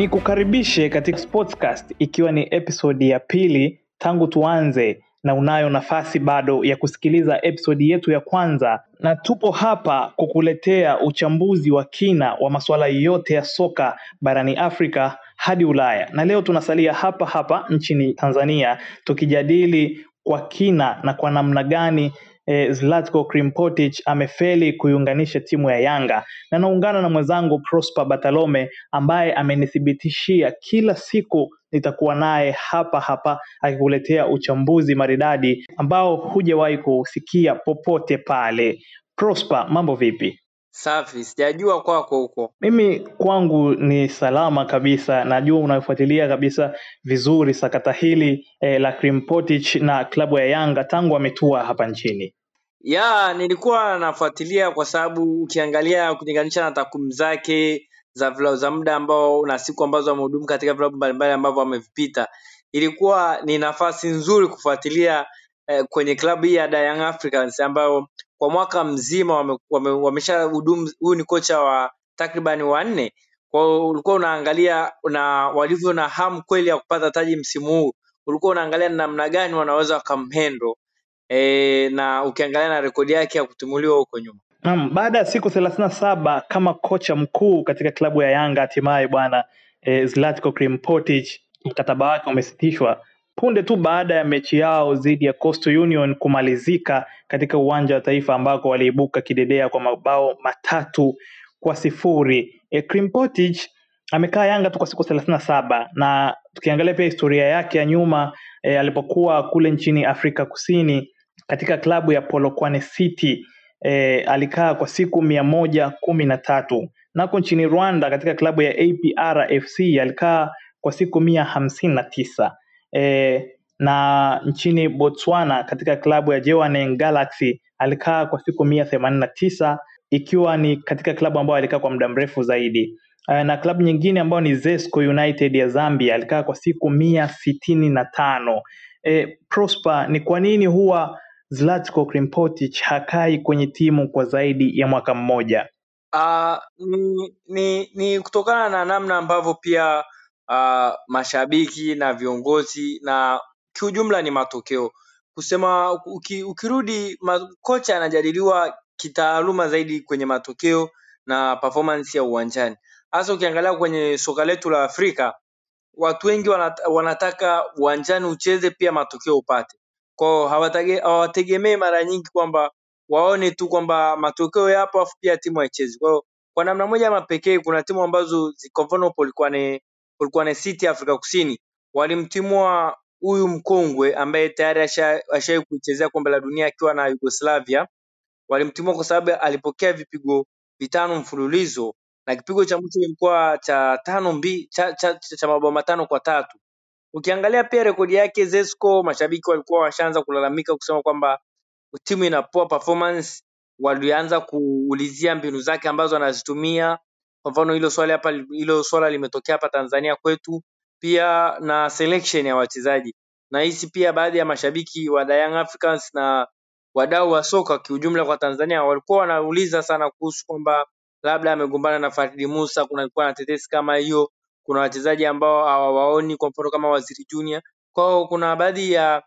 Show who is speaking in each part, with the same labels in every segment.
Speaker 1: Ni kukaribishe katika Sportscast ikiwa ni episodi ya pili tangu tuanze na unayo nafasi bado ya kusikiliza episodi yetu ya kwanza, na tupo hapa kukuletea uchambuzi wa kina wa masuala yote ya soka barani Afrika hadi Ulaya, na leo tunasalia hapa hapa nchini Tanzania tukijadili kwa kina na kwa namna gani eh, Zlatko Krimpotic amefeli kuiunganisha timu ya Yanga, na naungana na mwenzangu Prosper Batalome ambaye amenithibitishia kila siku nitakuwa naye hapa hapa akikuletea uchambuzi maridadi ambao hujawahi kusikia popote pale. Prosper, mambo vipi?
Speaker 2: Safi, sijajua kwako huko.
Speaker 1: Mimi kwangu ni salama kabisa, najua unafuatilia kabisa vizuri sakata hili eh, la Krimpotic na klabu ya Yanga tangu ametua hapa nchini.
Speaker 2: Ya, nilikuwa nafuatilia kwa sababu ukiangalia kulinganisha na takwimu zake za vilabu za muda ambao na siku ambazo amehudumu katika vilabu mbalimbali ambavyo amevipita, ilikuwa ni nafasi nzuri kufuatilia eh, kwenye klabu hii ya Young Africans ambayo kwa mwaka mzima wame, wame, wameshahudumu. Huyu ni kocha wa takribani wanne, kwa hiyo ulikuwa unaangalia na walivyo na hamu kweli ya kupata taji msimu huu, ulikuwa unaangalia ni namna gani wanaweza wakamhendo e, na ukiangalia na rekodi yake ya kutimuliwa huko nyuma.
Speaker 1: Naam, baada ya siku thelathini na saba kama kocha mkuu katika klabu ya Yanga hatimaye bwana e, Zlatko Krimpotic mkataba wake umesitishwa punde tu baada ya mechi yao dhidi ya Coastal Union kumalizika katika uwanja wa Taifa ambako waliibuka kidedea kwa mabao matatu kwa sifuri. E, Krimpotic amekaa Yanga tu kwa siku thelathini na saba na tukiangalia pia historia yake ya nyuma e, alipokuwa kule nchini Afrika Kusini katika klabu ya Polokwane City e, alikaa kwa siku mia moja kumi na tatu. Nako nchini Rwanda katika klabu ya APR FC alikaa kwa siku mia hamsini na tisa. E, na nchini Botswana katika klabu ya Jwaneng Galaxy alikaa kwa siku mia themanini na tisa ikiwa ni katika klabu ambayo alikaa kwa muda mrefu zaidi. E, na klabu nyingine ambayo ni Zesco United ya Zambia alikaa kwa siku mia sitini na tano. E, Prosper, ni kwa nini huwa Zlatko Krimpotic hakai kwenye timu kwa zaidi ya mwaka mmoja?
Speaker 2: Uh, ni, ni, ni kutokana na namna ambavyo pia uh, mashabiki na viongozi na kiujumla ni matokeo. Kusema uki, ukirudi kocha anajadiliwa kitaaluma zaidi kwenye matokeo na performance ya uwanjani. Hasa ukiangalia kwenye soka letu la Afrika watu wengi wanataka uwanjani ucheze pia matokeo upate kwao hawategemei mara nyingi kwamba waone tu kwamba matokeo yapo afu pia timu haichezi. Kwa hiyo kwa namna moja ama pekee, kuna timu ambazo kwa mfano Polokwane Polokwane City Afrika Kusini walimtimua huyu mkongwe ambaye tayari ashawahi kuichezea kombe la dunia akiwa na Yugoslavia. Walimtimua kwa sababu alipokea vipigo vitano mfululizo na kipigo cha mwisho kilikuwa cha tano mbi, cha, cha, cha, cha mabao matano kwa tatu. Ukiangalia pia rekodi yake Zesco, mashabiki walikuwa washaanza kulalamika kusema kwamba timu ina poor performance, walianza kuulizia mbinu zake ambazo anazitumia. Kwa mfano hilo swali hapa, hilo swala limetokea hapa Tanzania kwetu, pia na selection ya wachezaji. Nahisi pia baadhi ya mashabiki wa Young Africans na wadau wa soka kiujumla kwa Tanzania walikuwa wanauliza sana kuhusu kwamba labda amegombana na Faridi Musa, kunakuwa na tetesi kama hiyo. Kuna wachezaji ambao hawawaoni, kwa mfano kama Waziri Junior. Kwao kuna baadhi ya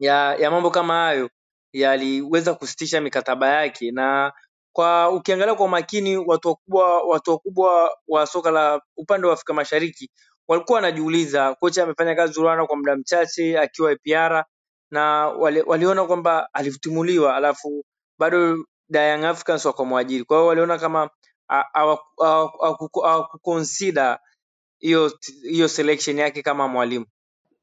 Speaker 2: ya, ya mambo kama hayo yaliweza kusitisha mikataba yake na kwa ukiangalia kwa makini watu wakubwa watu wakubwa wa soka la upande wa Afrika Mashariki walikuwa wanajiuliza, kocha amefanya kazi Rwanda kwa muda mchache akiwa APR na wali, waliona kwamba alitimuliwa alafu bado Young Africans wakamwajiri. Kwa hiyo waliona kama hawakuconsider hiyo hiyo selection yake kama mwalimu.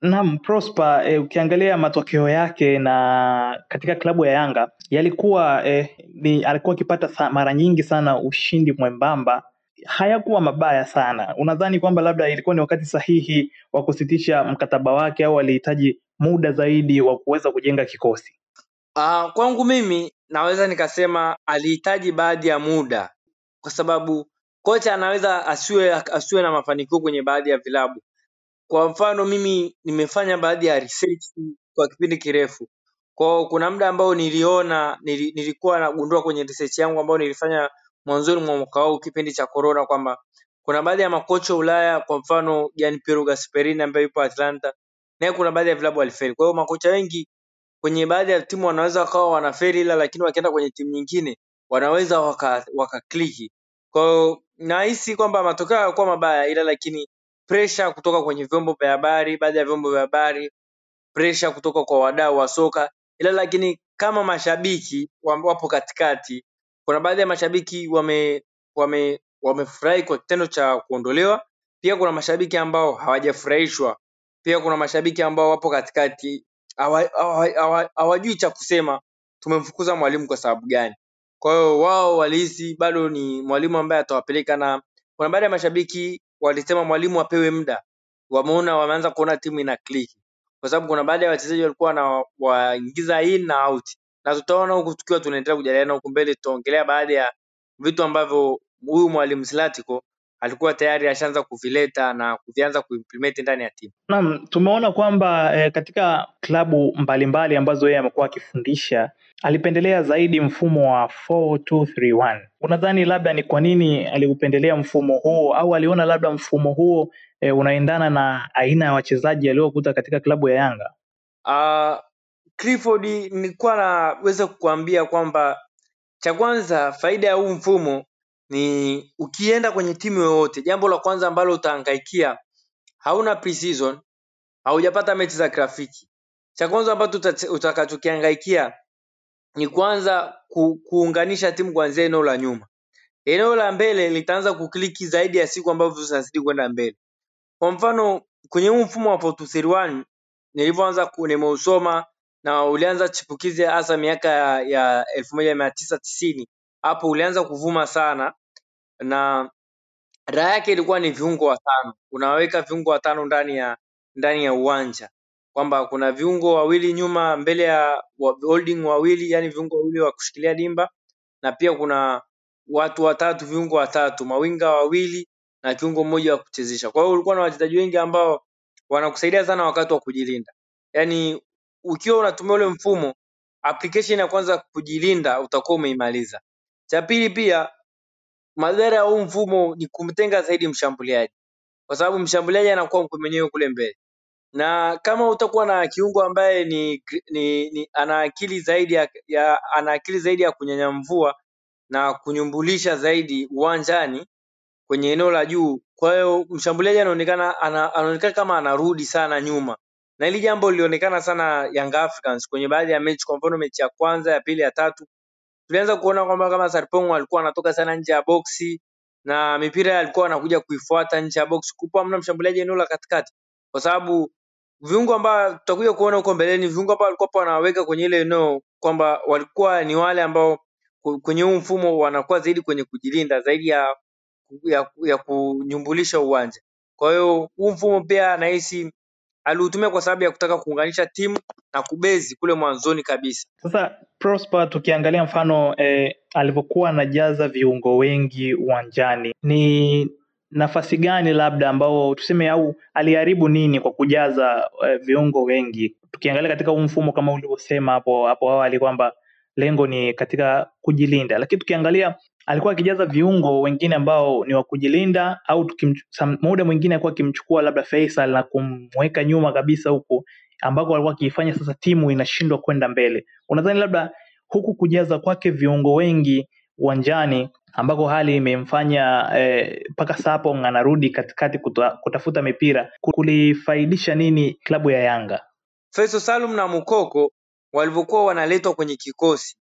Speaker 1: Naam, Prosper, eh, ukiangalia matokeo yake na katika klabu ya Yanga yalikuwa eh, ni alikuwa akipata mara nyingi sana ushindi mwembamba, hayakuwa mabaya sana. Unadhani kwamba labda ilikuwa ni wakati sahihi wa kusitisha mkataba wake au alihitaji muda zaidi wa kuweza kujenga kikosi?
Speaker 2: Uh, kwangu mimi naweza nikasema alihitaji baadhi ya muda, kwa sababu kocha anaweza asiwe asiwe na mafanikio kwenye baadhi ya vilabu kwa mfano mimi nimefanya baadhi ya research kwa kipindi kirefu Kwa kuna muda ambao niliona nili, nilikuwa nagundua kwenye research yangu ambayo nilifanya mwanzoni mwa mwaka huu kipindi cha corona kwamba kuna baadhi ya makocha Ulaya, kwa mfano Gianpiero Gasperini ambaye yupo Atlanta, naye kuna baadhi ya vilabu alifeli. Kwa hiyo makocha wengi kwenye baadhi ya timu wanaweza wakawa wanafeli, ila lakini wakienda kwenye timu nyingine wanaweza waka, waka kliki. Kwa hiyo nahisi kwamba matokeo hayakuwa mabaya, ila lakini presha kutoka kwenye vyombo vya habari, baadhi ya vyombo vya habari presha kutoka kwa wadau wa soka, ila lakini kama mashabiki wapo katikati, kuna baadhi ya mashabiki wame wame wamefurahi kwa kitendo cha kuondolewa. Pia kuna mashabiki ambao hawajafurahishwa. Pia kuna mashabiki ambao wapo katikati, hawajui cha kusema, tumemfukuza mwalimu kwa sababu gani. Kwa hiyo wao walihisi bado ni mwalimu ambaye atawapeleka, na kuna baadhi ya mashabiki walisema mwalimu apewe muda, wameona wameanza kuona timu ina click. Kwa sababu kuna baadhi ya wachezaji walikuwa na waingiza in na out, na tutaona huku tukiwa tunaendelea kujadiliana huku mbele, tutaongelea baadhi ya vitu ambavyo huyu mwalimu Zlatko alikuwa tayari ashaanza kuvileta na kuvianza kuimplement ndani ya timu.
Speaker 1: Naam, tumeona kwamba eh, katika klabu mbalimbali ambazo yeye amekuwa akifundisha alipendelea zaidi mfumo wa 4231. Unadhani labda ni kwa nini aliupendelea mfumo huo au aliona labda mfumo huo e, unaendana na aina ya wachezaji aliokuta katika klabu ya Yanga?
Speaker 2: Uh, Clifford nilikuwa naweza kukuambia kwamba cha kwanza faida ya huu mfumo ni ukienda kwenye timu yoyote, jambo la kwanza ambalo utahangaikia, hauna pre-season, haujapata mechi za kirafiki. Cha kwanza ambacho utakachokihangaikia ni kwanza ku, kuunganisha timu kuanzia eneo la nyuma. Eneo la mbele litaanza kukliki zaidi ya siku ambavyo zinazidi kwenda mbele. Kwa mfano kwenye huu mfumo wa 4231 nilivyoanza nimeusoma na ulianza chipukizi hasa miaka ya, ya elfu moja mia tisa tisini hapo ulianza kuvuma sana na raha yake ilikuwa ni viungo watano. Unaweka viungo watano ndani ya ndani ya uwanja, kwamba kuna viungo wawili nyuma mbele ya holding wawili, yani viungo wawili wa kushikilia dimba, na pia kuna watu watatu, viungo watatu, mawinga wawili na kiungo mmoja wa kuchezesha. Kwa hiyo ulikuwa na wachezaji wengi ambao wanakusaidia sana wakati wa kujilinda. Yaani ukiwa unatumia ule mfumo, application ya kwanza kujilinda utakuwa umeimaliza. Cha pili pia madhara ya huu mfumo ni kumtenga zaidi mshambuliaji, kwa sababu mshambuliaji anakuwa mwenyewe kule mbele, na kama utakuwa na kiungo ambaye ni, ni, ni ana akili zaidi ya, ya ana akili zaidi ya kunyanyamvua na kunyumbulisha zaidi uwanjani kwenye eneo la juu. Kwa hiyo mshambuliaji anaonekana ana, anaonekana kama anarudi sana nyuma, na hili jambo lilionekana sana Young Africans kwenye baadhi ya mechi, kwa mfano mechi ya kwanza, ya pili, ya tatu. Tulianza kuona kwamba kama Sarpong alikuwa anatoka sana nje ya boksi na mipira alikuwa anakuja kuifuata nje ya boksi, kupo hamna mshambuliaji eneo la katikati, kwa sababu viungo ambao tutakuja kuona huko mbeleni, viungo ambao walikuwa wanaweka kwenye ile eneo kwamba walikuwa ni wale ambao kwenye huu mfumo wanakuwa zaidi kwenye kujilinda zaidi ya ya, ya kunyumbulisha uwanja. Kwa hiyo huu mfumo pia nahisi aliutumia kwa sababu ya kutaka kuunganisha timu na kubezi kule mwanzoni kabisa.
Speaker 1: Sasa Prosper, tukiangalia mfano eh, alivyokuwa anajaza viungo wengi uwanjani, ni nafasi gani labda ambao tuseme, au aliharibu nini kwa kujaza eh, viungo wengi? Tukiangalia katika huu mfumo kama ulivyosema hapo hapo awali kwamba lengo ni katika kujilinda, lakini tukiangalia alikuwa akijaza viungo wengine ambao ni wa kujilinda au muda mwingine alikuwa akimchukua labda Faisal na kumweka nyuma kabisa huku ambako alikuwa akiifanya sasa timu inashindwa kwenda mbele. Unadhani labda huku kujaza kwake viungo wengi uwanjani ambako hali imemfanya mpaka eh, Sapong anarudi katikati kuta, kutafuta mipira. Kulifaidisha nini klabu ya Yanga?
Speaker 2: Faisal Salum na Mukoko walivyokuwa wanaletwa kwenye kikosi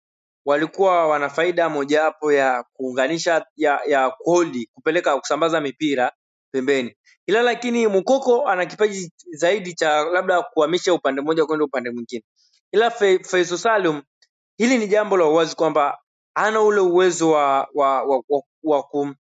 Speaker 2: walikuwa wana faida mojawapo ya kuunganisha ya ya kuholdi kupeleka kusambaza mipira pembeni, ila lakini Mukoko ana kipaji zaidi cha labda kuhamisha upande mmoja kwenda upande mwingine, ila Faisal Salum hili ni jambo la uwazi kwamba ana ule uwezo wa wa, wa, wa, kum,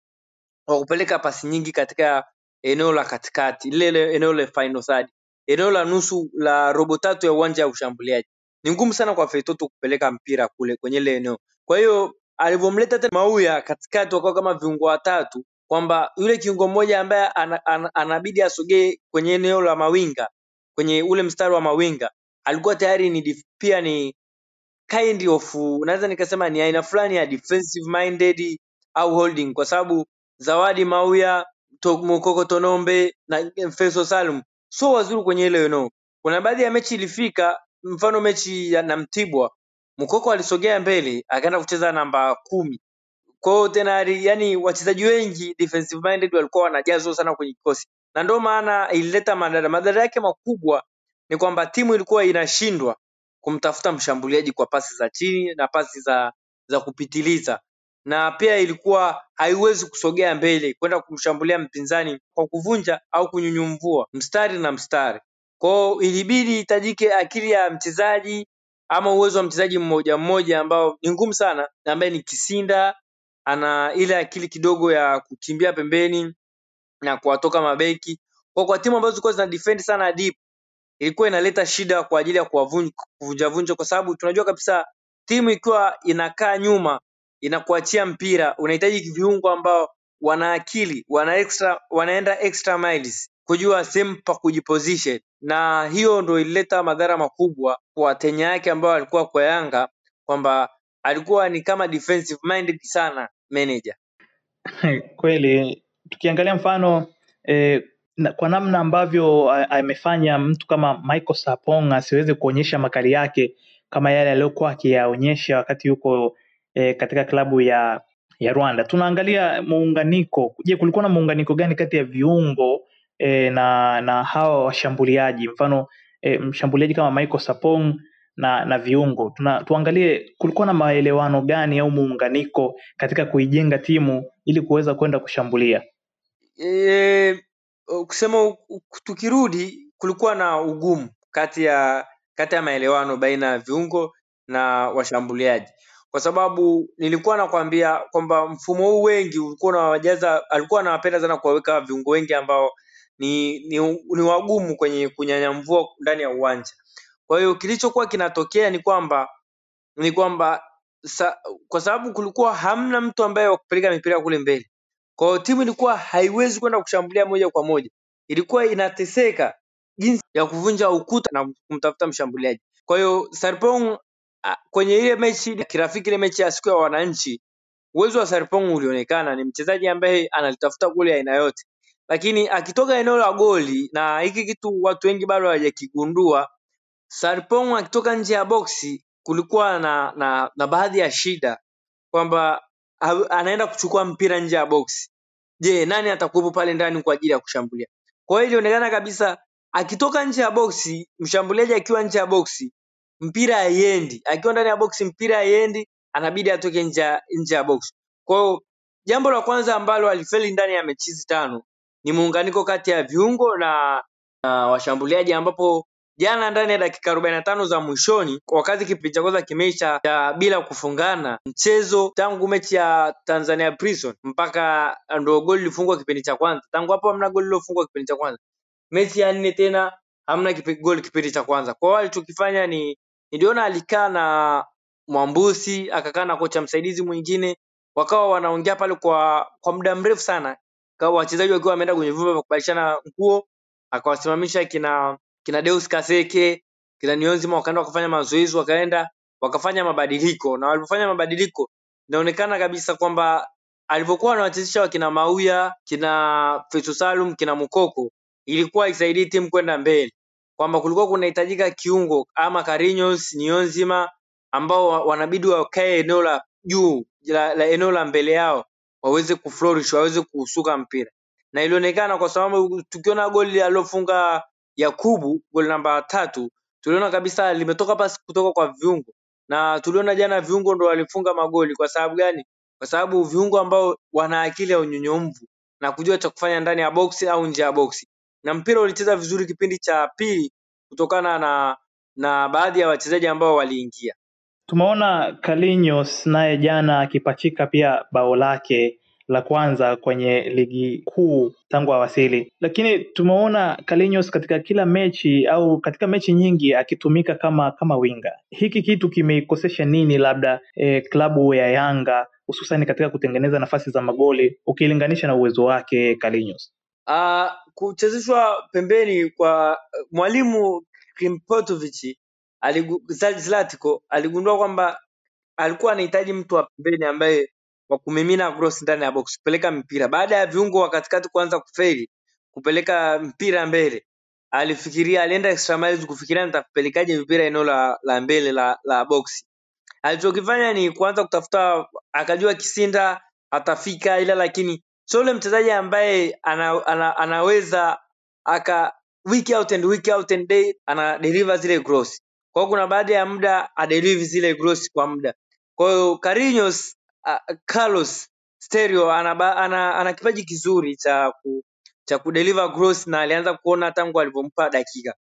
Speaker 2: wa kupeleka pasi nyingi katika eneo la katikati, lile eneo la final third, eneo la nusu la robo tatu ya uwanja wa ushambuliaji ni ngumu sana kwa Feitoto kupeleka mpira kule kwenye ile eneo. Kwa hiyo alivyomleta tena Mauya katikati, wakawa kama viungo watatu, kwamba yule kiungo mmoja ambaye ana, ana, anabidi asogee kwenye eneo la mawinga, kwenye ule mstari wa mawinga, alikuwa tayari ni pia ni kind of naweza nikasema ni aina fulani ya defensive minded au holding, kwa sababu Zawadi Mauya Mokoko Tonombe na Feso Salum. Sio wazuri kwenye ile eneo. Kuna baadhi ya mechi ilifika, mfano mechi ya na Mtibwa, Mkoko alisogea mbele akaenda kucheza namba kumi. Kwa tena yani wachezaji wengi defensive minded walikuwa wanajazwa sana kwenye kikosi, na ndio maana ilileta madhara. Madhara yake makubwa ni kwamba timu ilikuwa inashindwa kumtafuta mshambuliaji kwa pasi za chini na pasi za za kupitiliza, na pia ilikuwa haiwezi kusogea mbele kwenda kumshambulia mpinzani kwa kuvunja au kunyunyumvua mstari na mstari. Kwao ilibidi ihitajike akili ya mchezaji ama uwezo wa mchezaji mmoja mmoja ambao ni ngumu sana, ambaye ni Kisinda ana ile akili kidogo ya kukimbia pembeni na kuwatoka mabeki. Kwa kwa timu ambazo zilikuwa zina defend sana deep ilikuwa inaleta shida kwa ajili ya kuvunjavunja, kwa sababu tunajua kabisa timu ikiwa inakaa nyuma inakuachia mpira, unahitaji viungo ambao wana akili, wana extra, wanaenda extra miles kujua sehemu pa kujiposition, na hiyo ndo ilileta madhara makubwa kwa Tenya yake ambao alikuwa kwa Yanga kwamba alikuwa ni kama defensive minded sana manager.
Speaker 1: Kweli tukiangalia mfano eh, na, kwa namna ambavyo amefanya mtu kama Michael Sarpong asiweze kuonyesha makali yake kama yale aliyokuwa akiyaonyesha wakati yuko e, katika klabu ya ya Rwanda. Tunaangalia muunganiko. Je, kulikuwa na muunganiko gani kati ya viungo e, na na hawa washambuliaji? Mfano e, mshambuliaji kama Michael Sarpong na na viungo. Tuna, tuangalie kulikuwa na maelewano gani au muunganiko katika kuijenga timu ili kuweza kwenda kushambulia.
Speaker 2: e, kusema u- u- tukirudi kulikuwa na ugumu kati ya kati ya maelewano baina ya viungo na washambuliaji. Kwa sababu nilikuwa nakwambia kwamba mfumo huu wengi ulikuwa unawajaza alikuwa anawapenda sana kuwaweka viungo wengi ambao ni, ni, ni wagumu kwenye kunyanyamvua ndani ya uwanja. Kwa hiyo kilichokuwa kinatokea ni kwamba ni kwamba sa, kwa sababu kulikuwa hamna mtu ambaye wa kupeleka mipira kule mbele kwa hiyo timu ilikuwa haiwezi kwenda kushambulia moja kwa moja, ilikuwa inateseka jinsi ya kuvunja ukuta na kumtafuta mshambuliaji. Kwa hiyo Sarpong a, kwenye ile mechi ya kirafiki, ile mechi ya siku ya wananchi, uwezo wa Sarpong ulionekana. Ni mchezaji ambaye analitafuta goli aina yote, lakini akitoka eneo la goli, na hiki kitu watu wengi bado hawajakigundua, Sarpong akitoka nje ya boksi, kulikuwa na, na, na baadhi ya shida kwamba anaenda kuchukua mpira nje ya boksi. Je, nani atakuwepo pale ndani kwa ajili ya kushambulia? Kwa hiyo ilionekana kabisa akitoka nje ya boksi, mshambuliaji akiwa nje ya boksi, mpira haiendi. Akiwa ndani ya boksi, mpira haiendi, anabidi atoke nje nje ya boksi. Kwa hiyo jambo la kwanza ambalo alifeli ndani ya mechi hizi tano ni muunganiko kati ya viungo na, na washambuliaji ambapo jana ndani ya dakika arobaini na tano za mwishoni wakati kipindi cha kwanza kimeisha cha bila kufungana mchezo tangu mechi ya Tanzania Prison mpaka ndo goli lilifungwa kipindi cha kwanza. Tangu hapo hamna goli lilofungwa kipindi cha kwanza. Mechi ya nne tena hamna kipi, goli kipindi cha kwanza. Kwa hiyo alichokifanya ni niliona alikaa na Mwambusi akakaa na kocha msaidizi mwingine wakawa wanaongea pale kwa kwa muda mrefu sana. Kwa wachezaji wakiwa wameenda kwenye vyumba vya kubadilishana nguo akawasimamisha kina kina Deus Kaseke kina Niyonzima wakaenda wakafanya mazoezi wakaenda wakafanya mabadiliko. Na walipofanya mabadiliko inaonekana kabisa kwamba alivyokuwa anawachezesha wakina Mauya kina Fetu Salum kina Mukoko ilikuwa isaidii timu kwenda mbele. Kwamba kulikuwa kunahitajika kiungo ama Carinyos Niyonzima ambao wanabidi wakae eneo la juu la, la eneo la mbele yao waweze kuflourish waweze kuusuka mpira. Na ilionekana kwa sababu tukiona goli alilofunga Yakubu goli namba tatu tuliona kabisa limetoka pasi kutoka kwa viungo. Na tuliona jana viungo ndo walifunga magoli. Kwa sababu gani? Kwa sababu viungo ambao wana akili ya unyonyomvu na kujua cha kufanya ndani ya boksi au nje ya boksi na mpira ulicheza vizuri kipindi cha pili kutokana na na baadhi ya wachezaji ambao waliingia.
Speaker 1: Tumeona Carlinhos naye jana akipachika pia bao lake la kwanza kwenye ligi kuu tangu awasili, lakini tumeona Carlinhos katika kila mechi au katika mechi nyingi akitumika kama kama winga. Hiki kitu kimeikosesha nini labda eh, klabu ya Yanga hususan katika kutengeneza nafasi za magoli ukilinganisha na uwezo wake Carlinhos?
Speaker 2: Uh, kuchezeshwa pembeni kwa mwalimu Krimpotovic aligu, Zlatko aligundua kwamba alikuwa anahitaji mtu wa pembeni ambaye wa kumimina cross ndani ya box kupeleka mpira. Baada ya viungo wa katikati kuanza kufeli kupeleka mpira mbele alifikiria alienda extra miles kufikiria nitapelekaje mpira eneo la, la mbele la, la box. Alichokifanya ni kuanza kutafuta akajua kisinda atafika ila lakini sio ule mchezaji ambaye ana, ana, anaweza aka week out and week out and day ana deliver zile cross kwa kuna baada ya muda adeliver zile cross kwa muda. Kwa hiyo Carlinhos uh, Carlos Stereo ana, ana, ana kipaji kizuri cha ku, cha kudeliver cross na alianza kuona tangu alivyompa dakika.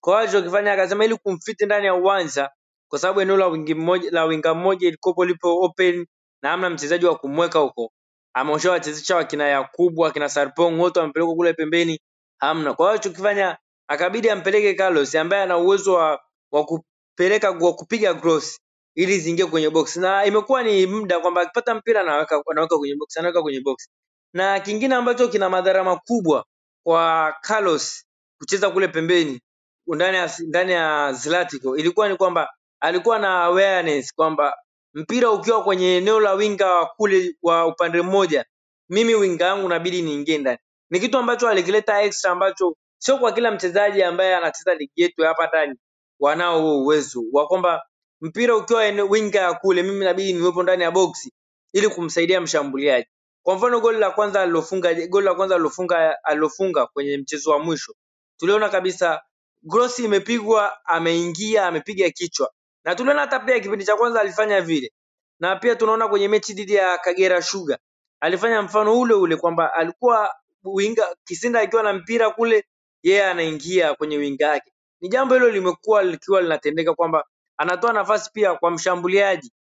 Speaker 2: Kwa hiyo alichokifanya akasema ili kumfiti ndani ya uwanja kwa sababu eneo la wingi mmoja la winga mmoja ilikopo lipo open na hamna mchezaji wa kumweka huko. Ameosha wachezesha wakina Yakubu wakina Sarpong wote wamepelekwa kule pembeni hamna. Kwa hiyo alichokifanya akabidi ampeleke Carlos ambaye ana uwezo wa, wa kupeleka wa kupiga cross ili ziingie kwenye box na imekuwa ni muda kwamba akipata mpira anaweka anaweka kwenye box anaweka kwenye box na kingine ambacho kina madhara makubwa kwa Carlos kucheza kule pembeni ndani ya ndani ya Zlatico ilikuwa ni kwamba alikuwa na awareness kwamba mpira ukiwa kwenye eneo la winga wa kule wa upande mmoja, mimi winga yangu inabidi niingie ndani. Ni kitu ambacho alikileta extra ambacho sio kwa kila mchezaji ambaye anacheza ligi yetu hapa ndani wanao huo uwezo wa kwamba mpira ukiwa winga ya kule, mimi inabidi niwepo ndani ya boksi ili kumsaidia mshambuliaji. Kwa mfano goli la kwanza alilofunga goli la kwanza alilofunga alilofunga kwenye mchezo wa mwisho tuliona kabisa Gross imepigwa, ameingia, amepiga kichwa, na tuliona hata pia kipindi cha kwanza alifanya vile, na pia tunaona kwenye mechi dhidi ya Kagera Sugar alifanya mfano ule ule kwamba alikuwa winga Kisinda akiwa na mpira kule, yeye anaingia kwenye winga yake. Ni jambo hilo limekuwa likiwa linatendeka kwamba anatoa nafasi pia kwa mshambuliaji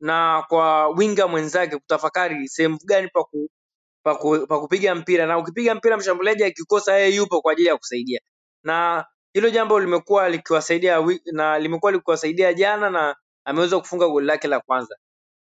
Speaker 2: na kwa winga mwenzake kutafakari sehemu gani pa ku, pa, ku, pa kupiga mpira, na ukipiga mpira mshambuliaji akikosa, yeye yupo kwa ajili ya kusaidia na hilo jambo limekuwa likiwasaidia na limekuwa likiwasaidia jana na ameweza kufunga goli lake la kwanza.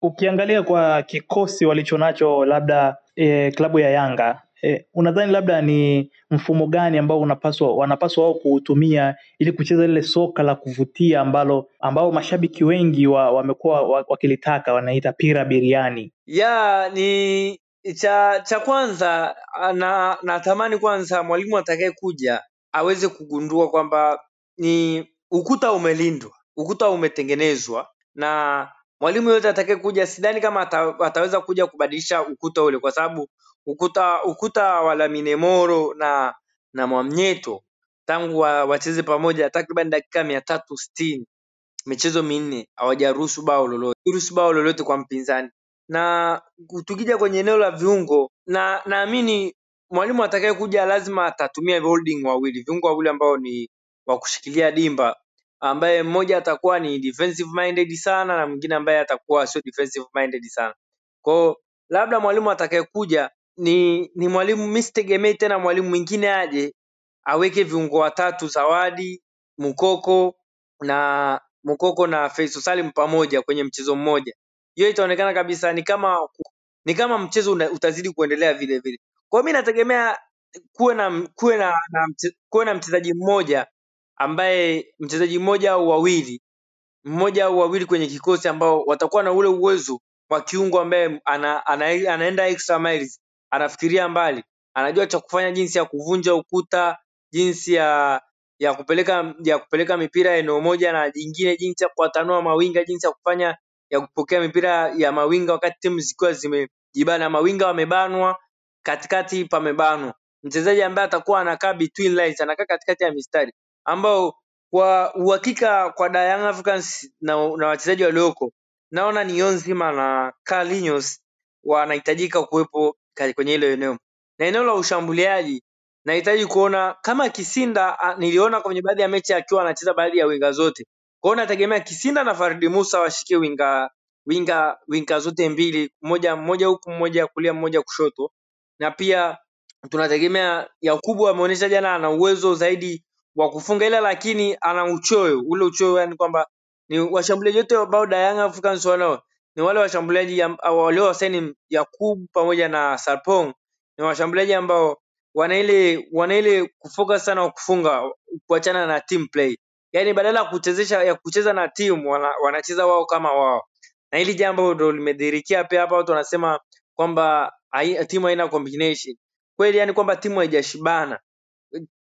Speaker 1: Ukiangalia kwa kikosi walichonacho labda e, klabu ya Yanga e, unadhani labda ni mfumo gani ambao unapaswa wanapaswa wao kuutumia ili kucheza lile soka la kuvutia ambalo ambao mashabiki wengi wa, wamekuwa wa- wakilitaka wanaita pira biriani.
Speaker 2: Ya ni cha cha kwanza na natamani kwanza mwalimu atakaye kuja aweze kugundua kwamba ni ukuta umelindwa, ukuta umetengenezwa na mwalimu yote atakaye kuja sidhani kama ata, ataweza kuja kubadilisha ukuta ule kwa sababu ukuta ukuta wa Lamine Moro na na Mwamnyeto. Tangu wa, wacheze pamoja takriban dakika mia tatu sitini. Michezo minne. Hawajaruhusu bao lolote. Ruhusu bao lolote kwa mpinzani. Na tukija kwenye eneo la viungo na naamini mwalimu atakaye kuja lazima atatumia holding wawili. Viungo wawili ambao ni wa kushikilia dimba. Ambaye mmoja atakuwa ni defensive minded sana na mwingine ambaye atakuwa sio defensive minded sana. Kwao labda mwalimu atakayekuja ni ni mwalimu mi sitegemei tena mwalimu mwingine aje aweke viungo watatu Zawadi, Mukoko na Mukoko na Faisal Salim pamoja kwenye mchezo mmoja. Hiyo itaonekana kabisa ni kama ni kama mchezo utazidi kuendelea vile vile. Kwa mimi nategemea kuwe na kuwe na, na kuwe na mchezaji mmoja ambaye mchezaji mmoja au wawili mmoja au wawili kwenye kikosi ambao watakuwa na ule uwezo wa kiungo ambaye ana, ana, anaenda extra miles, anafikiria mbali, anajua cha kufanya, jinsi ya kuvunja ukuta, jinsi ya ya kupeleka ya kupeleka mipira eneo moja na jingine, jinsi ya kuwatanua mawinga, jinsi ya kufanya ya kupokea mipira ya mawinga wakati timu zikiwa zimejibana, mawinga wamebanwa, katikati pamebanwa. Mchezaji ambaye atakuwa anakaa between lines, anakaa katikati ya mistari ambao kwa uhakika kwa da Young Africans na, na wachezaji walioko naona ni Onzima na Carlinhos wanahitajika kuwepo kwenye hilo eneo. Na eneo la ushambuliaji nahitaji kuona kama Kisinda a, niliona kwenye baadhi ya mechi akiwa anacheza baadhi ya winga zote. Kwa hiyo nategemea Kisinda na Faridi Musa washikie winga winga winga zote mbili mmoja mmoja huku mmoja kulia mmoja kushoto. Na pia tunategemea Yakubu ameonyesha jana ana uwezo zaidi wa kufunga ila lakini ana uchoyo ule uchoyo yani kwamba ni washambuliaji wote ambao da Africans wanao ni wale washambuliaji waliowasaini Yakub pamoja na Sarpong ni washambuliaji ambao wana ile wana ile kufocus sana kufunga kuachana na team play. Yaani badala ya kuchezesha ya kucheza na timu wana, wanacheza wao kama wao. Na hili jambo ndio limedhihirikia pia hapa, watu wanasema kwamba timu haina combination. Kweli, yani kwamba timu haijashibana.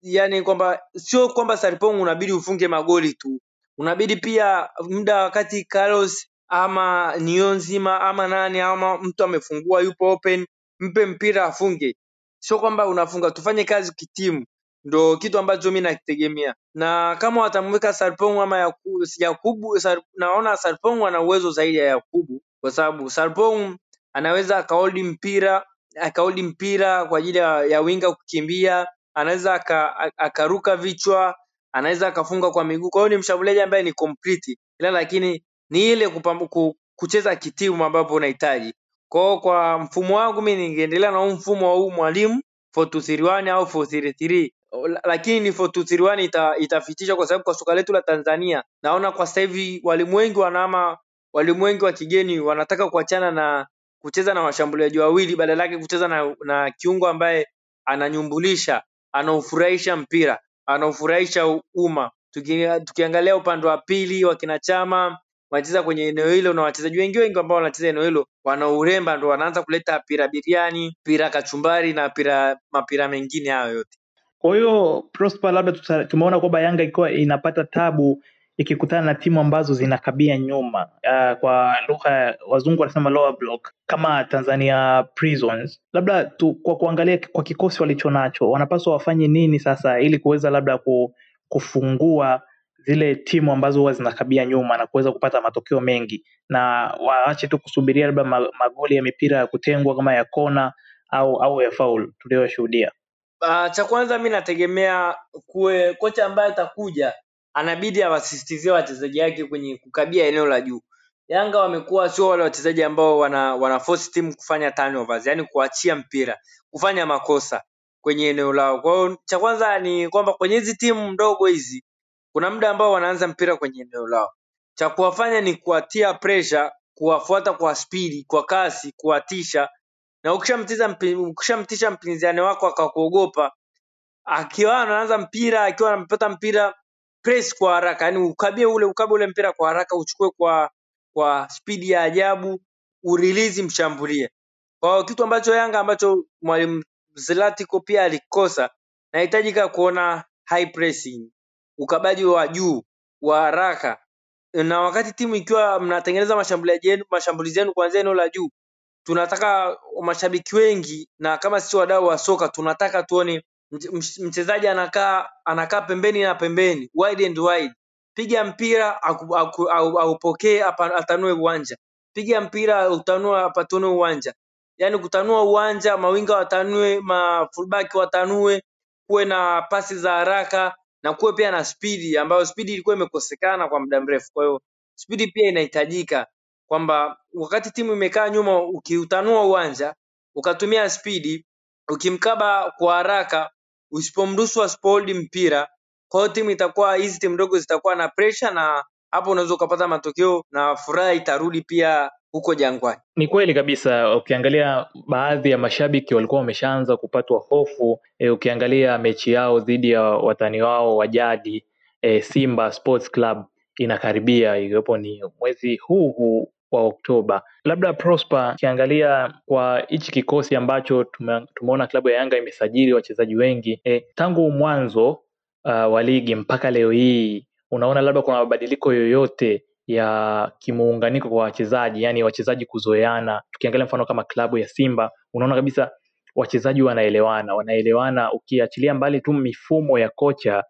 Speaker 2: Yaani kwamba sio kwamba Sarpong unabidi ufunge magoli tu, unabidi pia muda wakati Carlos ama Niyonzima ama nani ama mtu amefungua yupo open, mpe mpira afunge. Sio kwamba unafunga, tufanye kazi kitimu, ndo kitu ambacho mi nakitegemea. Na kama watamweka Sarpong ama Yakubu, Sar, naona Sarpong ana uwezo zaidi ya Yakubu kwa sababu Sarpong anaweza akaholdi mpira akaholdi mpira kwa ajili ya, ya winga kukimbia anaweza akaruka vichwa, anaweza akafunga kwa miguu. Kwa hiyo ni mshambuliaji ambaye ni complete, ila lakini ni ile kucheza kitimu ambapo unahitaji. Kwa kwa mfumo wangu mimi ningeendelea na huu mfumo wa huu mwalimu 4231 au 433 La- lakini ni 4231 ita, itafitisha kwa sababu kwa soka letu la Tanzania naona kwa sasa hivi walimu wengi wanahama, walimu wengi wa kigeni wanataka kuachana na kucheza na washambuliaji wawili, badala yake kucheza na, na kiungo ambaye ananyumbulisha anaufurahisha mpira, anaufurahisha umma. Tuki, tukiangalia upande wa pili wakina Chama wanacheza kwenye eneo hilo na wachezaji wengi wengi ambao wanacheza eneo hilo wanauremba, ndo wanaanza kuleta pira biriani, pira kachumbari na pira mapira mengine hayo yote.
Speaker 1: Kwa hiyo Prosper, labda tumeona kwamba Yanga ikiwa inapata tabu ikikutana na timu ambazo zinakabia nyuma, uh, kwa lugha wazungu wanasema lower block kama Tanzania Prisons. Labda tu, kwa kuangalia kwa kikosi walichonacho, wanapaswa wafanye nini sasa ili kuweza labda ku, kufungua zile timu ambazo huwa zinakabia nyuma na kuweza kupata matokeo mengi, na waache tu kusubiria labda magoli ya mipira ya kutengwa kama ya kona au au ya faul tuliyoshuhudia.
Speaker 2: Uh, cha kwanza mi nategemea kuwe kocha ambaye atakuja anabidi awasisitizie wachezaji wake kwenye kukabia eneo la juu. Yanga wamekuwa sio wale wachezaji ambao wana, wana timu kufanya turnovers, yani kuachia mpira, kufanya makosa kwenye eneo lao. Kwa cha kwanza ni kwamba kwenye hizi timu ndogo hizi kuna muda ambao wanaanza mpira kwenye eneo lao. Cha kuwafanya ni kuwatia pressure, kuwafuata kwa spidi, kwa kasi, kuwatisha na ukishamtiza mpi- ukishamtisha mpinzani wako akakuogopa, akiwa anaanza mpira akiwa amepata mpira press kwa haraka, yani ukabie ule ukabe ule mpira kwa haraka, uchukue kwa kwa spidi ya ajabu, urilizi, mshambulie. Kwa kitu ambacho Yanga ambacho mwalimu Zlatko pia alikosa, nahitajika kuona high pressing, ukabaji wa juu wa haraka, na wakati timu ikiwa mnatengeneza mashambuliaji yenu mashambulizi yenu kuanzia eneo la juu tunataka mashabiki wengi na kama sisi wadau wa soka tunataka tuone mchezaji anakaa anakaa pembeni na pembeni wide and wide. Piga mpira aupokee atanue uwanja. Piga mpira utanua, apatanue uwanja. Yaani kutanua uwanja mawinga watanue mafullback watanue kuwe na pasi za haraka na kuwe pia na spidi ambayo spidi ilikuwa imekosekana kwa muda mrefu. Kwa hiyo spidi pia inahitajika kwamba wakati timu imekaa nyuma, ukiutanua uwanja ukatumia spidi, ukimkaba kwa haraka, usipomruhusu asipoldi mpira, kwa hiyo timu itakuwa hizi timu ndogo zitakuwa na pressure, na hapo unaweza ukapata matokeo na furaha itarudi pia huko Jangwani.
Speaker 1: Ni kweli kabisa. Ukiangalia baadhi ya mashabiki walikuwa wameshaanza kupatwa hofu e, ukiangalia mechi yao dhidi ya watani wao wa jadi e, Simba Sports Club inakaribia, ikiwepo ni mwezi huu huu wa Oktoba. Labda Prosper, ukiangalia kwa hichi kikosi ambacho tume, tumeona klabu ya Yanga imesajili wachezaji wengi e, tangu mwanzo uh, wa ligi mpaka leo hii, unaona labda kuna mabadiliko yoyote ya kimuunganiko kwa wachezaji, yani wachezaji kuzoeana. Tukiangalia mfano kama klabu ya Simba, unaona kabisa wachezaji wanaelewana, wanaelewana. Ukiachilia mbali tu mifumo ya kocha,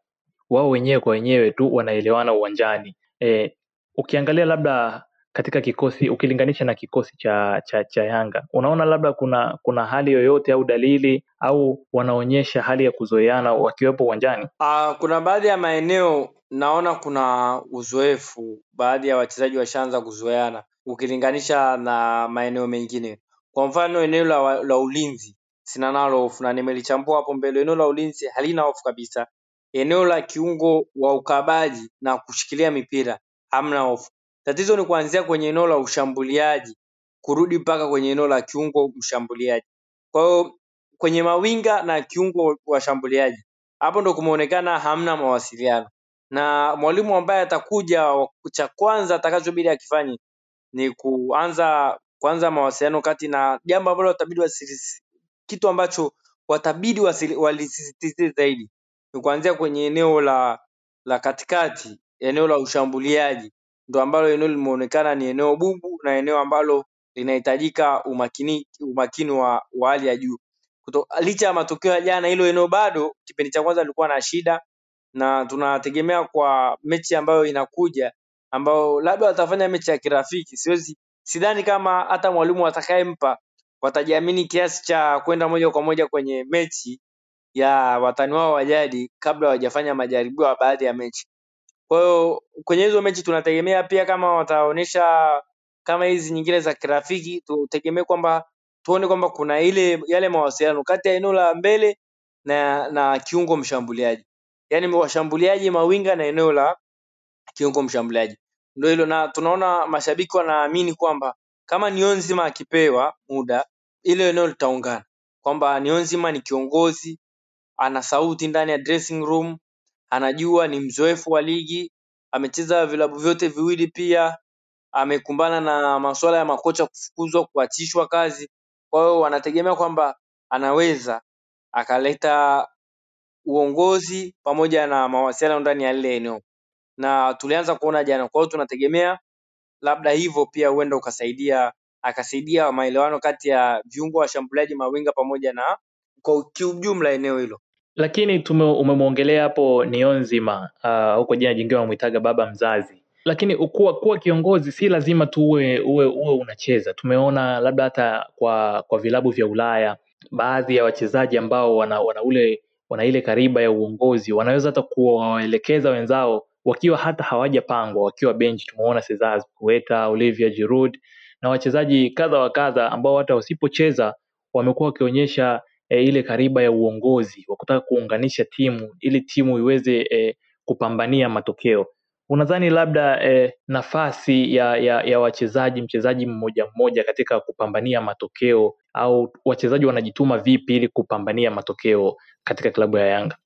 Speaker 1: wao wenyewe kwa wenyewe tu wanaelewana uwanjani. E, ukiangalia labda katika kikosi ukilinganisha na kikosi cha, cha, cha Yanga, unaona labda kuna kuna hali yoyote au dalili au wanaonyesha hali ya kuzoeana wakiwepo uwanjani?
Speaker 2: Uh, kuna baadhi ya maeneo naona kuna uzoefu, baadhi ya wachezaji washaanza kuzoeana ukilinganisha na maeneo mengine. Kwa mfano eneo la, la ulinzi sina nalo hofu na nimelichambua hapo mbele. Eneo la ulinzi halina hofu kabisa. Eneo la kiungo wa ukabaji na kushikilia mipira hamna hofu. Tatizo ni kuanzia kwenye eneo la ushambuliaji kurudi mpaka kwenye eneo la kiungo mshambuliaji. Kwa hiyo kwenye mawinga na kiungo washambuliaji hapo ndo kumeonekana hamna mawasiliano. Na mwalimu ambaye atakuja cha kwanza atakachobidi akifanye ni kuanza kuanza mawasiliano kati na jambo ambalo watabidi wasili- kitu ambacho watabidi wasili- walisisitize zaidi. Ni kuanzia kwenye eneo la la katikati, eneo la ushambuliaji, ndo ambalo eneo limeonekana ni eneo bubu na eneo ambalo linahitajika umakini umakini wa, wa hali ya juu. Kuto- Licha ya matokeo ya jana, hilo eneo bado kipindi cha kwanza lilikuwa na shida, na tunategemea kwa mechi ambayo inakuja ambao labda watafanya mechi ya kirafiki. Siwezi sidhani kama hata mwalimu atakayempa watajiamini kiasi cha kwenda moja kwa moja kwenye mechi ya watani wao wa jadi kabla hawajafanya majaribio ya baadhi ya mechi. Kwa hiyo kwenye hizo mechi tunategemea pia kama wataonyesha kama hizi nyingine za kirafiki, tutegemee kwamba tuone kwamba kuna ile yale mawasiliano kati ya eneo la mbele na na kiungo mshambuliaji, yaani washambuliaji mawinga na eneo la kiungo mshambuliaji. Ndio hilo, na tunaona mashabiki wanaamini kwamba kama Niyonzima akipewa muda, ile eneo litaungana, kwamba Niyonzima ni kiongozi, ana sauti ndani ya dressing room, anajua ni mzoefu wa ligi, amecheza vilabu vyote viwili pia, amekumbana na masuala ya makocha kufukuzwa, kuachishwa kazi. Kwa hiyo wanategemea kwamba anaweza akaleta uongozi pamoja na mawasiliano ndani ya lile eneo, na tulianza kuona jana. Kwa hiyo tunategemea labda hivyo pia huenda ukasaidia akasaidia maelewano kati ya viungo washambuliaji, mawinga pamoja na kwa kiujumla eneo hilo.
Speaker 1: Lakini umemwongelea hapo Niyonzima uh, huko jina jingine wamwitaga baba mzazi lakini kuwa, kuwa kiongozi si lazima tu uwe, uwe, uwe unacheza tumeona labda hata kwa kwa vilabu vya Ulaya baadhi ya wachezaji ambao wana, wana ule wana ile kariba ya uongozi wanaweza hata kuwaelekeza wenzao wakiwa hata hawajapangwa wakiwa benchi. tumeona Cesar Kueta, Olivia Giroud na wachezaji kadha wa kadha ambao hata wasipocheza wamekuwa wakionyesha e, ile kariba ya uongozi wa kutaka kuunganisha timu ili timu iweze e, kupambania matokeo. Unadhani labda e, nafasi ya, ya, ya wachezaji mchezaji mmoja mmoja katika kupambania matokeo au wachezaji wanajituma vipi ili kupambania matokeo katika klabu ya Yanga?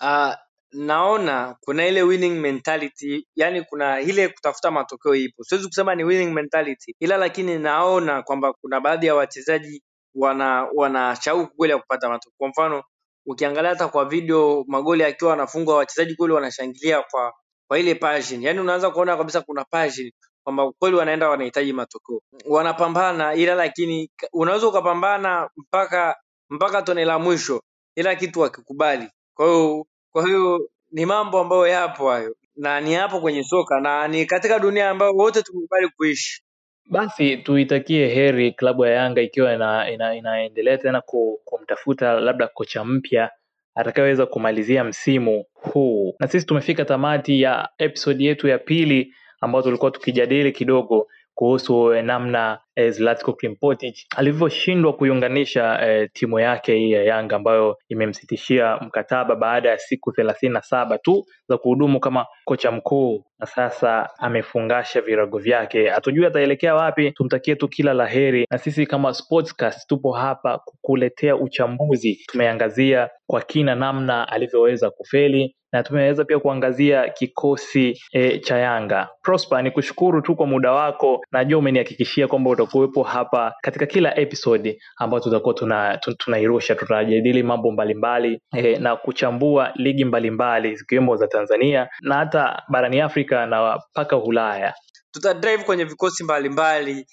Speaker 2: Uh, naona kuna ile winning mentality, yani kuna ile kutafuta matokeo ipo. Siwezi kusema ni winning mentality, ila lakini naona kwamba kuna baadhi ya wachezaji wana wana shauku kweli ya kupata matokeo. Kwa mfano ukiangalia hata kwa video magoli akiwa wanafungwa, wachezaji kweli wanashangilia kwa kwa ile passion, yani unaanza kuona kabisa kuna passion kwamba kweli wanaenda wanahitaji matokeo, wanapambana, ila lakini unaweza ukapambana mpaka mpaka tone la mwisho, ila kitu wakikubali. Kwa hiyo kwa hiyo ni mambo ambayo yapo hayo na ni hapo kwenye soka na ni katika dunia ambayo wote tumekubali kuishi.
Speaker 1: Basi tuitakie heri klabu ya Yanga ikiwa ina, ina, inaendelea tena kumtafuta labda kocha mpya atakayeweza kumalizia msimu huu. Na sisi tumefika tamati ya episode yetu ya pili ambayo tulikuwa tukijadili kidogo kuhusu namna eh, Zlatko Klimpotic alivyoshindwa kuiunganisha eh, timu yake hii ya Yanga ambayo imemsitishia mkataba baada ya siku thelathini na saba tu za kuhudumu kama kocha mkuu na sasa amefungasha virago vyake. Hatujui ataelekea wapi, tumtakie tu kila la heri, na sisi kama Sportscast tupo hapa kukuletea uchambuzi. Tumeangazia kwa kina namna alivyoweza kufeli na tumeweza pia kuangazia kikosi e, cha Yanga. Prosper, ni kushukuru tu kwa muda wako, najua umenihakikishia kwamba utakuwepo hapa katika kila episodi ambayo tutakuwa tuna, tu- tunairusha. Tutajadili mambo mbalimbali e, na kuchambua ligi mbalimbali zikiwemo za Tanzania na hata barani Afrika na mpaka Ulaya.
Speaker 2: Tutadrive kwenye vikosi mbalimbali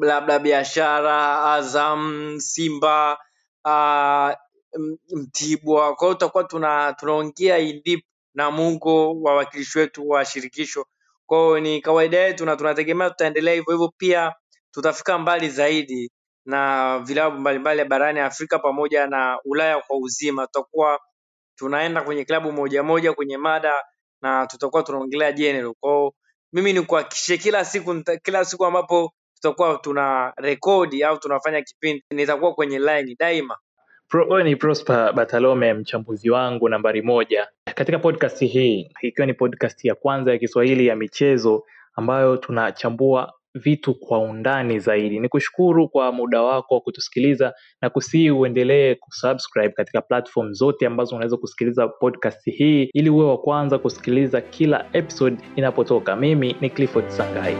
Speaker 2: labda Biashara, Azam, Simba, uh, Mtibwa. Kwa hiyo tutakuwa tuna tunaongea in deep na Mungo, wawakilishi wetu wa shirikisho. Kwa ni kawaida yetu na tunategemea tutaendelea hivyo hivyo, pia tutafika mbali zaidi na vilabu mbalimbali barani Afrika pamoja na Ulaya kwa uzima. Tutakuwa tunaenda kwenye klabu moja moja kwenye mada na tutakuwa tunaongelea general. Kwa mimi ni kuhakikishie kila siku kila siku ambapo tutakuwa tuna rekodi au tunafanya kipindi nitakuwa kwenye line daima.
Speaker 1: Pro, ni Prosper Batalome, mchambuzi wangu nambari moja katika podcast hii, ikiwa ni podcast ya kwanza ya Kiswahili ya michezo ambayo tunachambua vitu kwa undani zaidi. Ni kushukuru kwa muda wako wa kutusikiliza na kusihi uendelee kusubscribe katika platform zote ambazo unaweza kusikiliza podcast hii ili uwe wa kwanza kusikiliza kila episode inapotoka. Mimi ni Clifford Sangai.